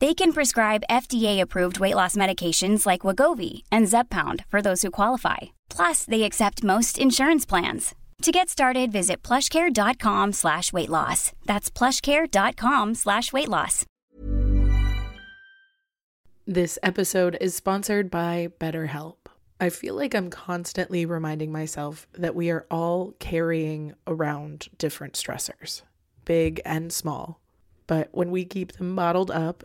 They can prescribe FDA-approved weight loss medications like Wegovy and Zepbound for those who qualify. Plus, they accept most insurance plans. To get started, visit plushcare.com slash weight loss. That's plushcare.com slash weight loss. This episode is sponsored by BetterHelp. I feel like I'm constantly reminding myself that we are all carrying around different stressors, big and small. But when we keep them bottled up,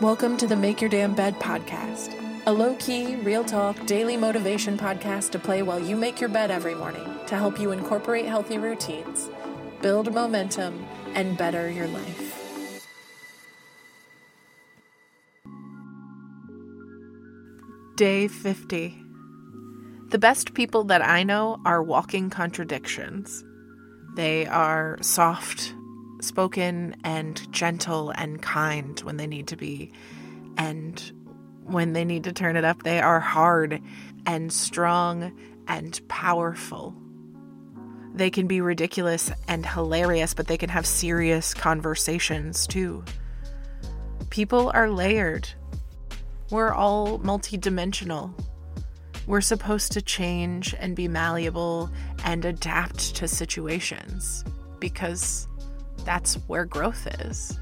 Welcome to the Make Your Damn Bed podcast, a low key, real talk, daily motivation podcast to play while you make your bed every morning to help you incorporate healthy routines, build momentum, and better your life. Day 50. The best people that I know are walking contradictions. They are soft, spoken and gentle and kind when they need to be. And when they need to turn it up, they are hard and strong and powerful. They can be ridiculous and hilarious, but they can have serious conversations too. People are layered. We're all multidimensional. We're supposed to change and be malleable and adapt to situations because that's where growth is.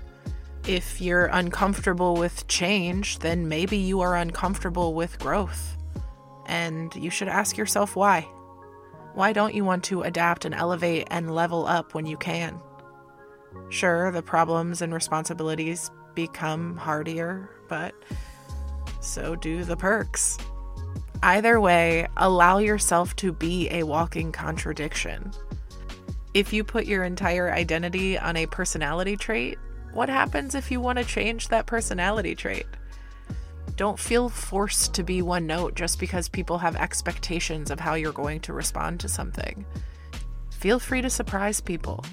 If you're uncomfortable with change, then maybe you are uncomfortable with growth. And you should ask yourself why. Why don't you want to adapt and elevate and level up when you can? Sure, the problems and responsibilities become hardier, but so do the perks. Either way, allow yourself to be a walking contradiction. If you put your entire identity on a personality trait, what happens if you want to change that personality trait? Don't feel forced to be one note just because people have expectations of how you're going to respond to something. Feel free to surprise people.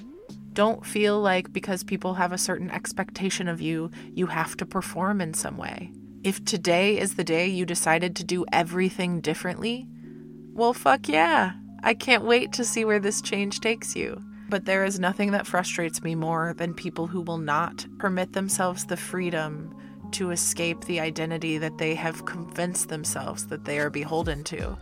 Don't feel like because people have a certain expectation of you, you have to perform in some way. If today is the day you decided to do everything differently, well, fuck yeah. I can't wait to see where this change takes you. But there is nothing that frustrates me more than people who will not permit themselves the freedom to escape the identity that they have convinced themselves that they are beholden to.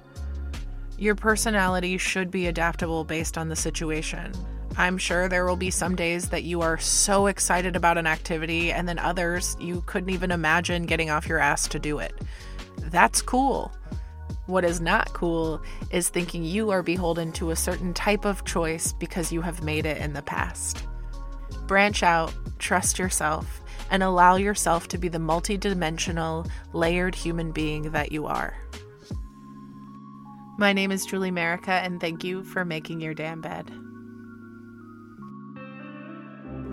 Your personality should be adaptable based on the situation. I'm sure there will be some days that you are so excited about an activity, and then others you couldn't even imagine getting off your ass to do it. That's cool. What is not cool is thinking you are beholden to a certain type of choice because you have made it in the past. Branch out, trust yourself, and allow yourself to be the multidimensional, layered human being that you are. My name is Julie Merica, and thank you for making your damn bed.